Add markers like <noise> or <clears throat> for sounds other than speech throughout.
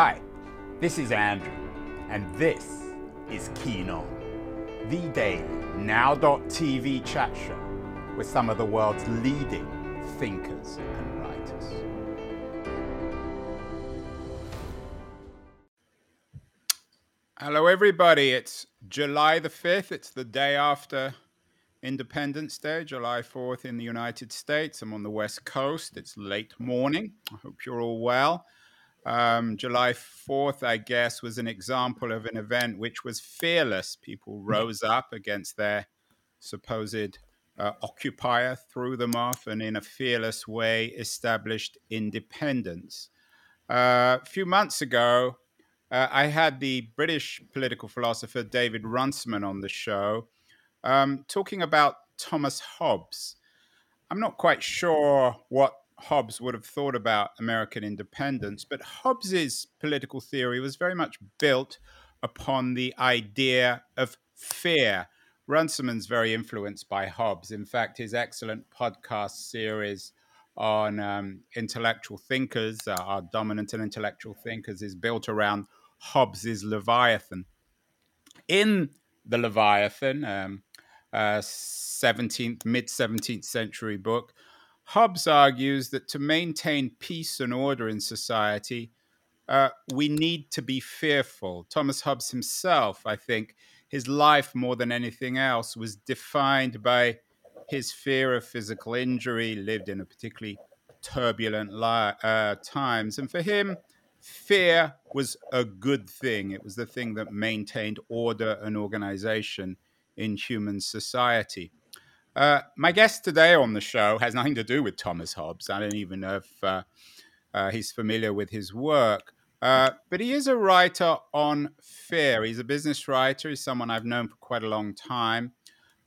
Hi, this is Andrew, and this is Keen On, the daily now.tv chat show with some of the world's leading thinkers and writers. Hello, everybody. It's July the 5th. It's the day after Independence Day, July 4th in the United States. I'm on the West Coast. It's late morning. I hope you're all well. Um, July 4th, I guess, was an example of an event which was fearless. People rose up against their supposed uh, occupier, threw them off, and in a fearless way established independence. Uh, a few months ago, uh, I had the British political philosopher David Runciman on the show um, talking about Thomas Hobbes. I'm not quite sure what Hobbes would have thought about American independence, but Hobbes's political theory was very much built upon the idea of fear. Runciman's very influenced by Hobbes. In fact, his excellent podcast series on um, intellectual thinkers, uh, our dominant and intellectual thinkers, is built around Hobbes's Leviathan. In the Leviathan, um, uh, 17th, mid 17th century book, Hobbes argues that to maintain peace and order in society, uh, we need to be fearful. Thomas Hobbes himself, I think, his life more than anything else was defined by his fear of physical injury, lived in a particularly turbulent li- uh, times. And for him, fear was a good thing. It was the thing that maintained order and organization in human society. Uh, my guest today on the show has nothing to do with Thomas Hobbes. I don't even know if uh, uh, he's familiar with his work. Uh, but he is a writer on fear. He's a business writer. He's someone I've known for quite a long time.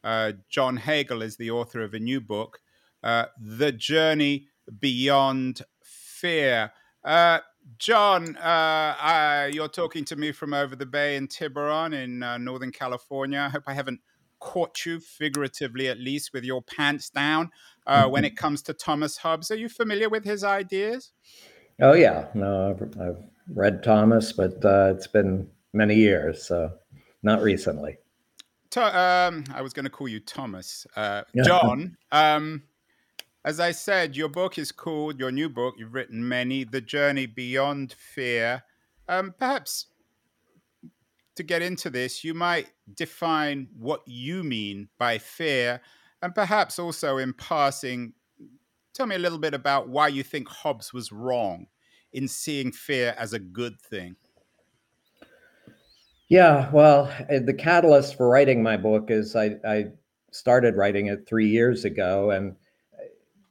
Uh, John Hagel is the author of a new book, The Journey Beyond Fear. John, you're talking to me from over the bay in Tiburon in Northern California. I hope I haven't caught you figuratively at least with your pants down uh, when it comes to Thomas Hobbes. Are you familiar with his ideas? Oh yeah, no, I've, I've read Thomas, but uh, it's been many years, so not recently. To, um, I was going to call you Thomas, uh, <laughs> John. um, as I said, your book is called your new book. You've written many, "The Journey Beyond Fear." Um, perhaps to get into this, you might define what you mean by fear, and perhaps also in passing, tell me a little bit about why you think Hobbes was wrong in seeing fear as a good thing. Yeah, well, eh, the catalyst for writing my book is I, I started writing it three years ago, and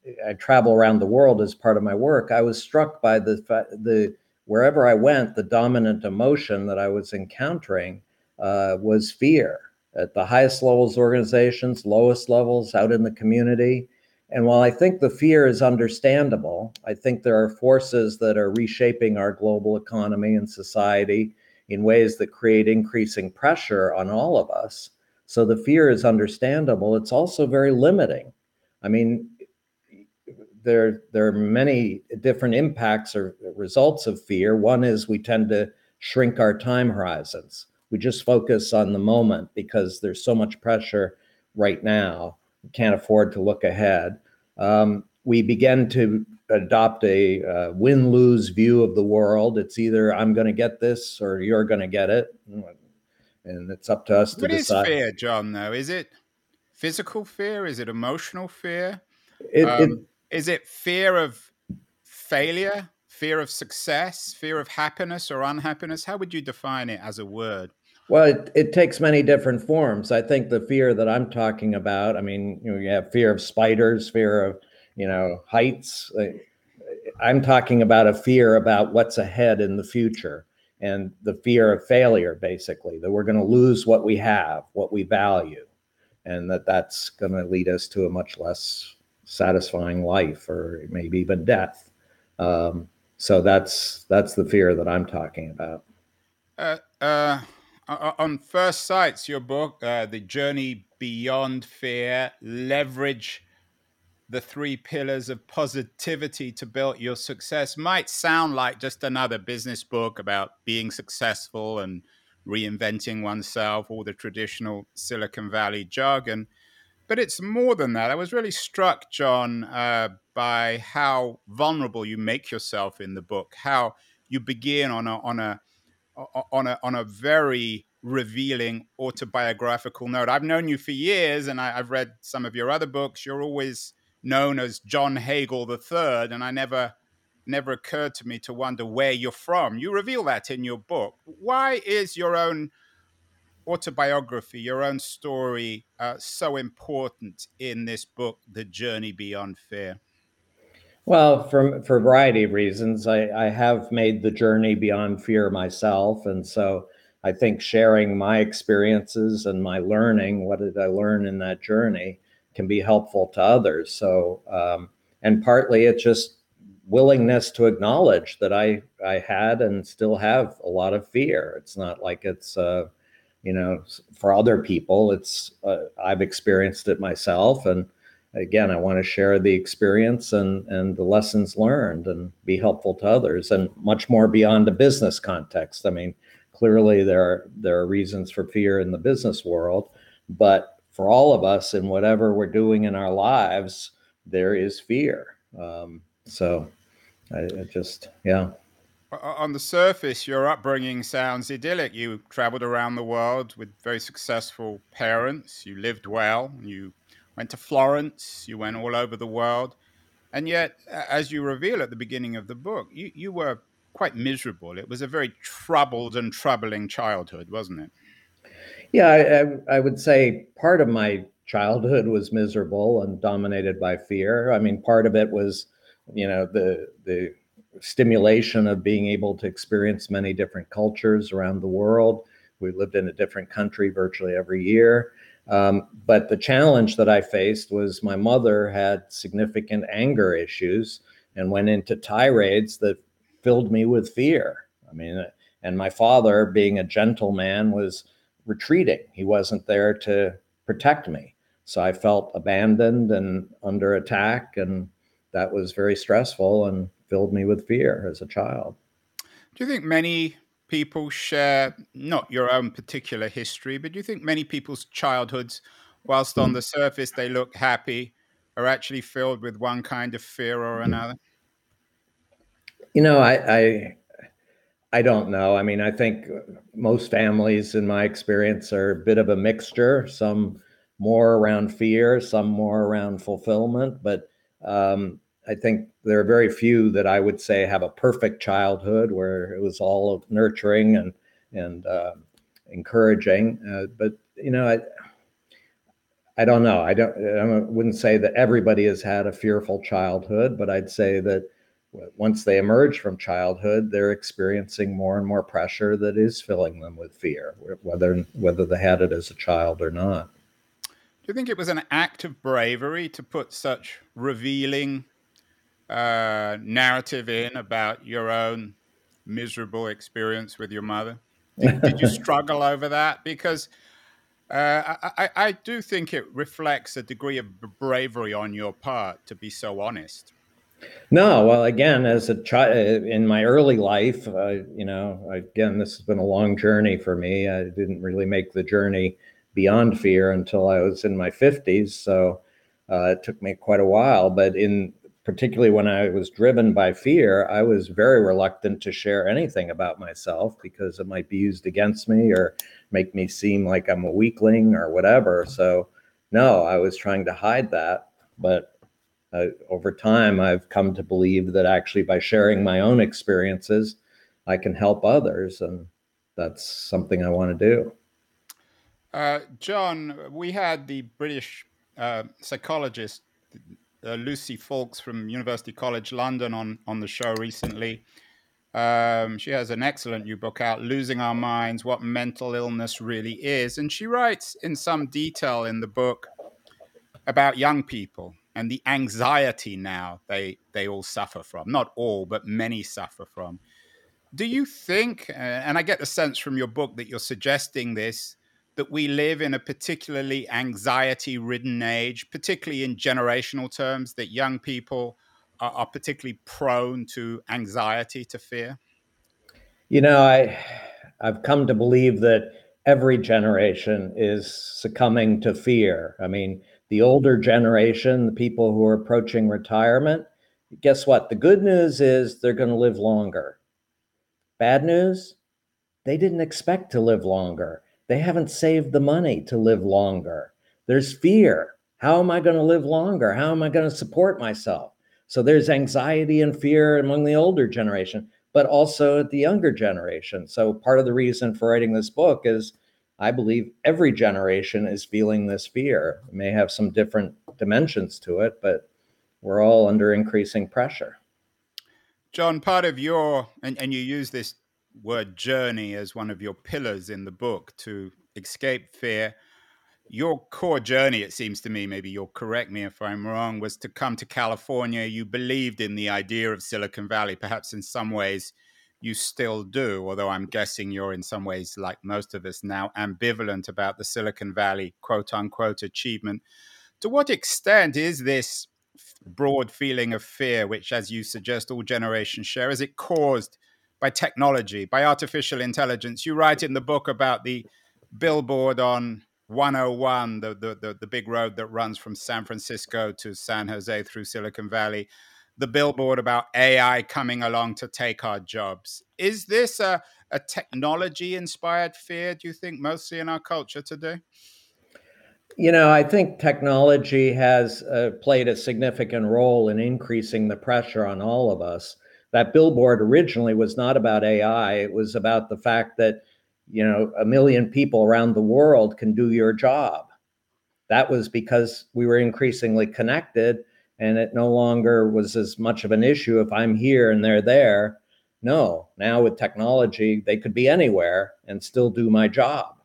eh, I travel around the world as part of my work. I was struck by the the wherever I went, the dominant emotion that I was encountering uh, was fear at the highest levels organizations, lowest levels out in the community. And while I think the fear is understandable, I think there are forces that are reshaping our global economy and society in ways that create increasing pressure on all of us. So the fear is understandable. It's also very limiting. I mean, there there are many different impacts or results of fear. One is we tend to shrink our time horizons. We just focus on the moment because there's so much pressure right now. We can't afford to look ahead. Um, we begin to adopt a uh, win lose view of the world. It's either I'm going to get this or you're going to get it. And it's up to us to what decide. What is fear, John, though? Is it physical fear? Is it emotional fear? It, um, is it fear of failure, fear of success, fear of happiness or unhappiness? How would you define it as a word? Well, it, it takes many different forms. I think the fear that I'm talking about, I mean, you know, you have fear of spiders, fear of, you know, heights. I'm talking about a fear about what's ahead in the future and the fear of failure, basically, that we're going to lose what we have, what we value, and that that's going to lead us to a much less satisfying life or maybe even death. Um, so that's that's the fear that I'm talking about. Uh, uh, on first sights, your book, uh, "The Journey Beyond Fear," leverage the three pillars of positivity to build your success might sound like just another business book about being successful and reinventing oneself, all the traditional Silicon Valley jargon. But it's more than that. I was really struck, John, uh, by how vulnerable you make yourself in the book, how you begin on a on a on a on a very revealing autobiographical note. I've known you for years, and I, have read some of your other books. You're always known as John Hagel III, and I never never occurred to me to wonder where you're from. You reveal that in your book. Why is your own autobiography, your own story, uh, so important in this book, The Journey Beyond Fear? Well, for for a variety of reasons, I, I have made the journey beyond fear myself, and so I think sharing my experiences and my learning, what did I learn in that journey, can be helpful to others. So, um, and partly it's just willingness to acknowledge that I I had and still have a lot of fear. It's not like it's uh, you know for other people. It's uh, I've experienced it myself, and again, I want to share the experience and and the lessons learned and be helpful to others, and much more beyond a business context. I mean, clearly there are there are reasons for fear in the business world, but for all of us in whatever we're doing in our lives, there is fear. Um, so I, I just, yeah. On the surface, your upbringing sounds idyllic. You traveled around the world with very successful parents. You lived well. You went to Florence. You went all over the world. And yet, as you reveal at the beginning of the book, you, you were quite miserable. It was a very troubled and troubling childhood, wasn't it? Yeah, I, I, would say part of my childhood was miserable and dominated by fear. I mean, part of it was, you know, the the stimulation of being able to experience many different cultures around the world. We lived in a different country virtually every year. Um, but the challenge that I faced was my mother had significant anger issues and went into tirades that filled me with fear. I mean, and my father, being a gentleman, was retreating. He wasn't there to protect me. So I felt abandoned and under attack. And that was very stressful and filled me with fear as a child. Do you think many people share not your own particular history, but do you think many people's childhoods, whilst on the surface they look happy, are actually filled with one kind of fear or another? You know, I, I I don't know. I mean, I think most families, in my experience, are a bit of a mixture. Some more around fear, some more around fulfillment. But um, I think there are very few that I would say have a perfect childhood where it was all of nurturing and and uh, encouraging. Uh, but you know, I I don't know. I don't. I wouldn't say that everybody has had a fearful childhood, but I'd say that once they emerge from childhood, they're experiencing more and more pressure that is filling them with fear, whether whether they had it as a child or not. Do you think it was an act of bravery to put such revealing uh, narrative in about your own miserable experience with your mother? Did, did you <laughs> struggle over that? Because uh, I, I do think it reflects a degree of bravery on your part to be so honest. No, well, again, as a child in my early life, uh, you know, again, this has been a long journey for me. I didn't really make the journey beyond fear until I was in my 50s. So uh, it took me quite a while. But in particularly when I was driven by fear, I was very reluctant to share anything about myself because it might be used against me or make me seem like I'm a weakling or whatever. So, no, I was trying to hide that. But uh, over time, I've come to believe that actually by sharing my own experiences, I can help others. And that's something I want to do. Uh, John, we had the British uh, psychologist uh, Lucy Foulkes from University College London on, on the show recently. Um, she has an excellent new book out, Losing Our Minds What Mental Illness Really Is. And she writes in some detail in the book about young people and the anxiety now they they all suffer from not all but many suffer from do you think uh, and i get the sense from your book that you're suggesting this that we live in a particularly anxiety ridden age, particularly in generational terms, that young people are, are particularly prone to anxiety, to fear? You know, I, I've come to believe that every generation is succumbing to fear. I mean, the older generation, the people who are approaching retirement, guess what? The good news is they're going to live longer. Bad news, they didn't expect to live longer. They haven't saved the money to live longer. There's fear. How am I going to live longer? How am I going to support myself? So there's anxiety and fear among the older generation, but also at the younger generation. So part of the reason for writing this book is I believe every generation is feeling this fear. It may have some different dimensions to it, but we're all under increasing pressure. John, part of your, and, and you use this word journey as one of your pillars in the book to escape fear. Your core journey, it seems to me, maybe you'll correct me if I'm wrong, was to come to California. You believed in the idea of Silicon Valley. Perhaps in some ways you still do, although I'm guessing you're in some ways, like most of us now, ambivalent about the Silicon Valley quote unquote achievement. To what extent is this broad feeling of fear, which, as you suggest, all generations share, is it caused by technology, by artificial intelligence? You write in the book about the billboard on 101, the, the, the, the big road that runs from San Francisco to San Jose through Silicon Valley the billboard about AI coming along to take our jobs. Is this a, a technology inspired fear, do you think, mostly in our culture today? You know, I think technology has uh, played a significant role in increasing the pressure on all of us. That billboard originally was not about AI, it was about the fact that, you know, a million people around the world can do your job. That was because we were increasingly connected and it no longer was as much of an issue if I'm here and they're there. No, now with technology, they could be anywhere and still do my job.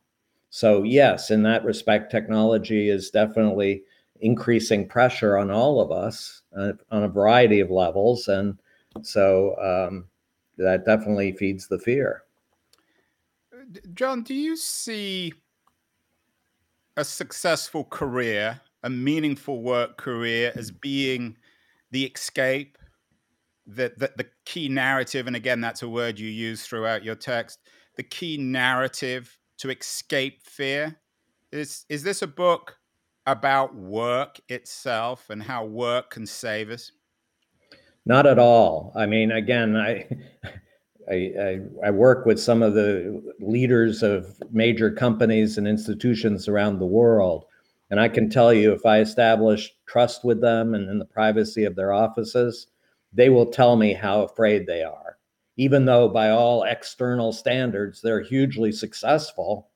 So, yes, in that respect, technology is definitely increasing pressure on all of us uh, on a variety of levels. And so um, that definitely feeds the fear. John, do you see a successful career, a meaningful work career, as being the escape, the, the, the key narrative? And again, that's a word you use throughout your text the key narrative to escape fear? Is is this a book about work itself and how work can save us? Not at all. I mean, again, <laughs> I, I, I, work with some of the leaders of major companies and institutions around the world. And I can tell you, if I establish trust with them and in the privacy of their offices, they will tell me how afraid they are. Even though, by all external standards, they're hugely successful,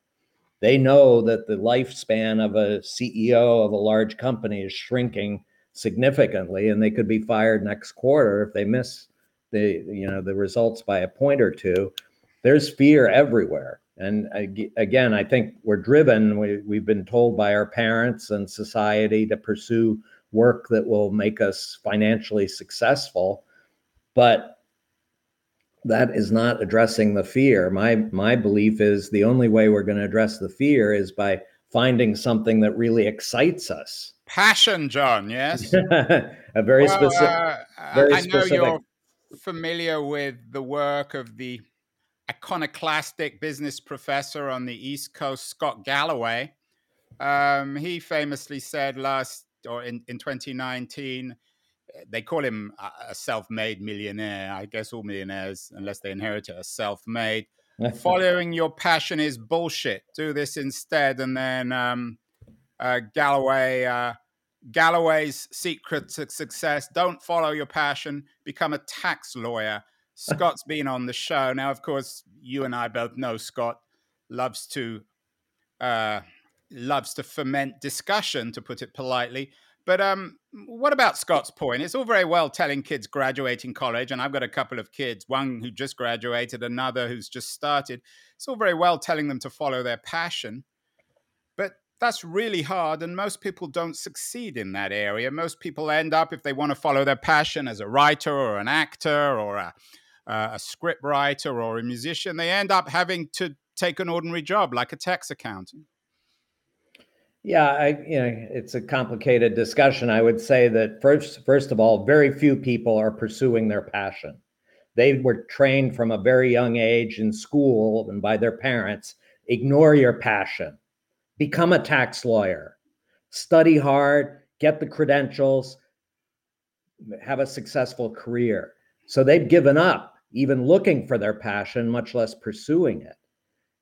they know that the lifespan of a CEO of a large company is shrinking significantly and they could be fired next quarter if they miss the you know the results by a point or two. There's fear everywhere. And again i think we're driven. We, we've been told by our parents and society to pursue work that will make us financially successful but that is not addressing the fear. My my belief is the only way we're going to address the fear is by finding something that really excites us. Passion, John. Yes, <laughs> a very well, specific. Uh, very I know you're familiar with the work of the iconoclastic business professor on the East Coast, Scott Galloway. Um, he famously said last or in, in 2019 they call him a self-made millionaire. I guess all millionaires, unless they inherit it, are self-made. <laughs> Following your passion is bullshit. Do this instead, and then um, uh, Galloway. Uh, Galloway's secret to success: don't follow your passion, become a tax lawyer. <laughs> Scott's been on the show now. Of course, you and I both know Scott loves to uh, loves to foment discussion, to put it politely. But um, what about Scott's point? It's all very well telling kids graduating college, and I've got a couple of kids, one who just graduated, another who's just started. It's all very well telling them to follow their passion, but that's really hard, and most people don't succeed in that area. Most people end up, if they want to follow their passion as a writer or an actor or a, a script writer or a musician, they end up having to take an ordinary job like a tax accountant. Yeah, I, you know, it's a complicated discussion. I would say that first, first of all, very few people are pursuing their passion. They were trained from a very young age in school and by their parents. Ignore your passion. Become a tax lawyer. Study hard. Get the credentials. Have a successful career. So they've given up even looking for their passion, much less pursuing it.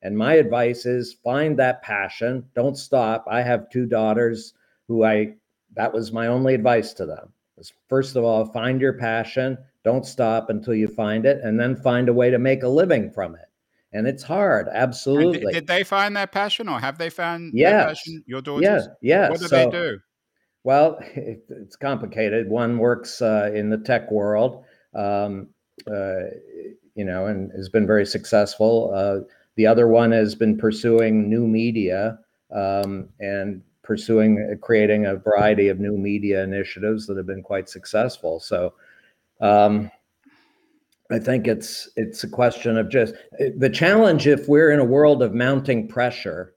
And my advice is find that passion. Don't stop. I have two daughters who I, that was my only advice to them. First of all, find your passion. Don't stop until you find it, and then find a way to make a living from it. And it's hard, absolutely. Did, did, they find their passion, or have they found yes. passion? Your daughters? Yes, yes. What do so, they do? Well, it, <laughs> it's complicated. One works uh, in the tech world, um, uh, you know, and has been very successful. Uh, the other one has been pursuing new media um, and pursuing creating a variety of new media initiatives that have been quite successful. So um, I think it's it's a question of just the challenge if we're in a world of mounting pressure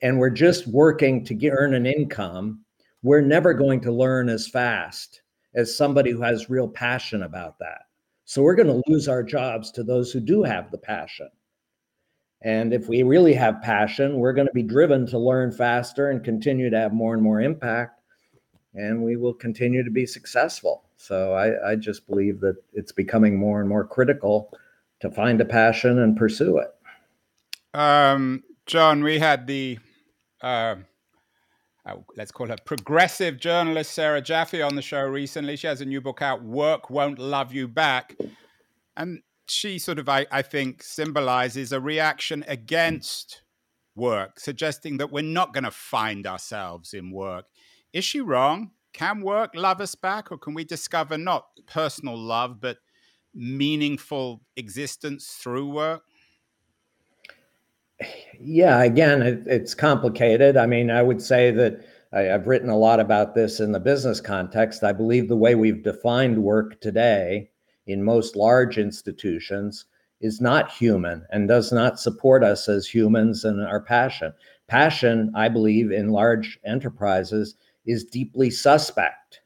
and we're just working to get, earn an income, we're never going to learn as fast as somebody who has real passion about that. So we're going to lose our jobs to those who do have the passion. And if we really have passion, we're going to be driven to learn faster and continue to have more and more impact. And we will continue to be successful. So I, I just believe that it's becoming more and more critical to find a passion and pursue it. Um, John, we had the, uh, uh, let's call her progressive journalist Sarah Jaffe on the show recently. She has a new book out, Work Won't Love You Back. And she sort of, I, I think, symbolizes a reaction against work, suggesting that we're not going to find ourselves in work. Is she wrong? Can work love us back, or can we discover not personal love, but meaningful existence through work? Yeah, again, it, it's complicated. I mean, I would say that I, have written a lot about this in the business context. I believe the way we've defined work today in most large institutions is not human and does not support us as humans and our passion. Passion, I believe, in large enterprises is deeply suspect.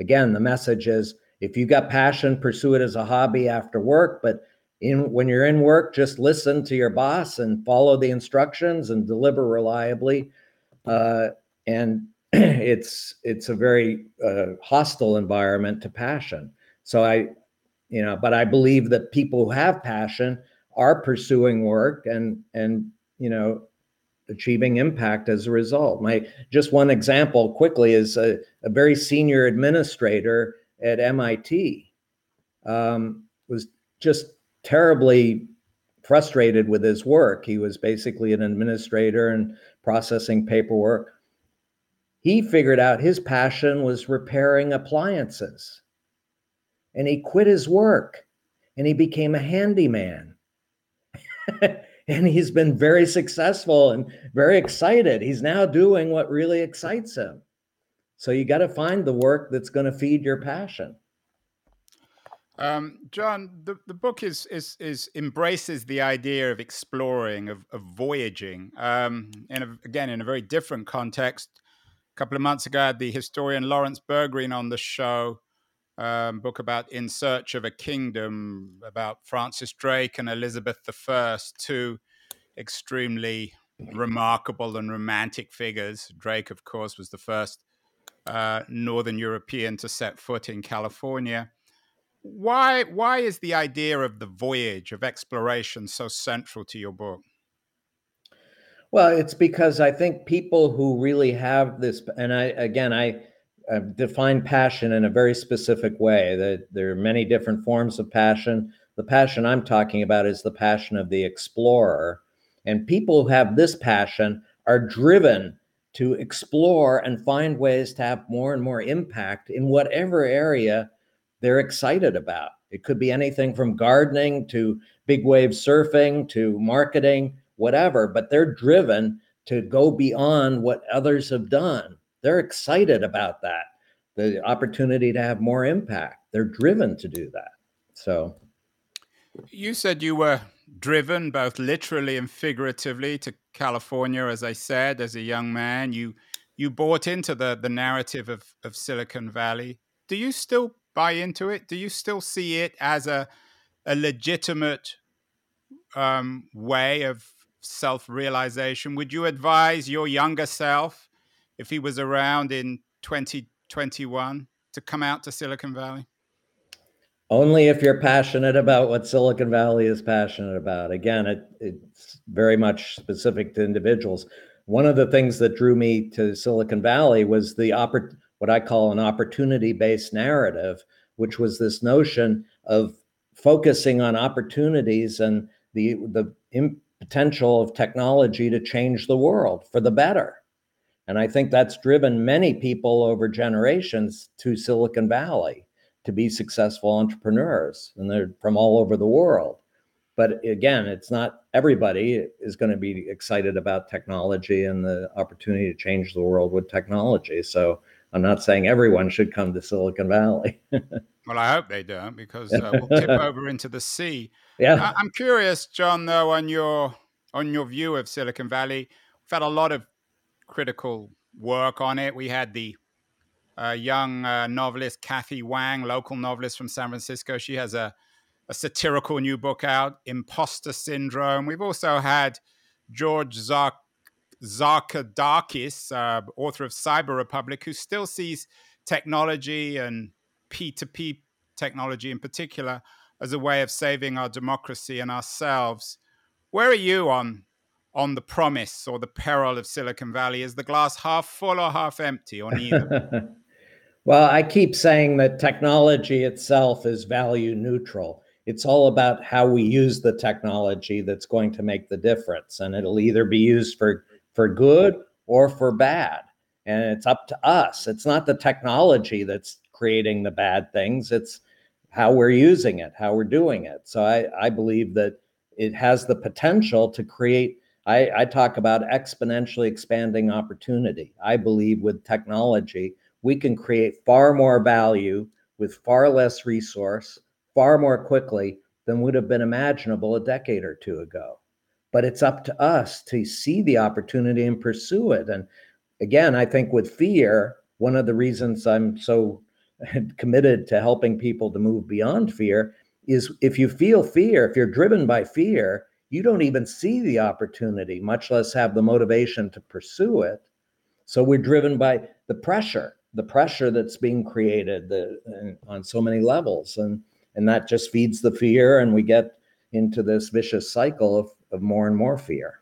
Again, the message is if you've got passion, pursue it as a hobby after work, but in when you're in work, just listen to your boss and follow the instructions and deliver reliably. Uh, and <clears throat> it's it's a very uh, hostile environment to passion. So I you know but i believe that people who have passion are pursuing work and and you know achieving impact as a result. My just one example quickly is a, a very senior administrator at mit um, was just terribly frustrated with his work. He was basically an administrator and processing paperwork. He figured out his passion was repairing appliances and he quit his work and he became a handyman. <laughs> and he's been very successful and very excited. He's now doing what really excites him. So you got to find the work that's going to feed your passion. Um, John, the, the book is, is is embraces the idea of exploring, of, of voyaging, um, and again in a very different context. A couple of months ago, I had the historian Lawrence Bergreen on the show, um, book about In Search of a Kingdom about Francis Drake and Elizabeth I, two extremely remarkable and romantic figures. Drake, of course, was the first uh, Northern European to set foot in California. Why, why is the idea of the voyage of exploration so central to your book? Well, it's because I think people who really have this, and I again, I define passion in a very specific way. That there are many different forms of passion. The passion I'm talking about is the passion of the explorer. And people who have this passion are driven to explore and find ways to have more and more impact in whatever area they're excited about. It could be anything from gardening to big wave surfing to marketing, whatever, but they're driven to go beyond what others have done they're excited about that, the opportunity to have more impact. They're driven to do that. So, you said you were driven both literally and figuratively to California, as I said, as a young man. You you bought into the the narrative of of Silicon Valley. Do you still buy into it? Do you still see it as a a legitimate um, way of self realization? Would you advise your younger self, if he was around in 2021, to come out to Silicon Valley? Only if you're passionate about what Silicon Valley is passionate about. Again, it, it's very much specific to individuals. One of the things that drew me to Silicon Valley was the oppor- what I call an opportunity based narrative, which was this notion of focusing on opportunities and the the potential of technology to change the world for the better. And I think that's driven many people over generations to Silicon Valley to be successful entrepreneurs, and they're from all over the world. But again, it's not everybody is going to be excited about technology and the opportunity to change the world with technology. So I'm not saying everyone should come to Silicon Valley. <laughs> well, I hope they don't because uh, we'll tip <laughs> over into the sea. Yeah. I'm curious, John, though, on your on your view of Silicon Valley. We've had a lot of critical work on it. We had the uh, young uh, novelist Kathy Wang, local novelist from San Francisco. She has a, a satirical new book out, Imposter Syndrome. We've also had George Zark- Zarkadakis, uh, author of Cyber Republic, who still sees technology and P2P technology in particular as a way of saving our democracy and ourselves. Where are you on on the promise or the peril of Silicon Valley? Is the glass half full or half empty, or neither? <laughs> well, I keep saying that technology itself is value neutral. It's all about how we use the technology that's going to make the difference, and it'll either be used for for good or for bad. And it's up to us. It's not the technology that's creating the bad things. It's how we're using it, how we're doing it. So I, I believe that it has the potential to create. I, I talk about exponentially expanding opportunity. I believe with technology, we can create far more value with far less resource, far more quickly than would have been imaginable a decade or two ago. But it's up to us to see the opportunity and pursue it. And again, I think with fear, one of the reasons I'm so <laughs> committed to helping people to move beyond fear is if you feel fear, if you're driven by fear, you don't even see the opportunity, much less have the motivation to pursue it. So we're driven by the pressure, the pressure that's being created the, on so many levels, and and that just feeds the fear, and we get into this vicious cycle of, of more and more fear.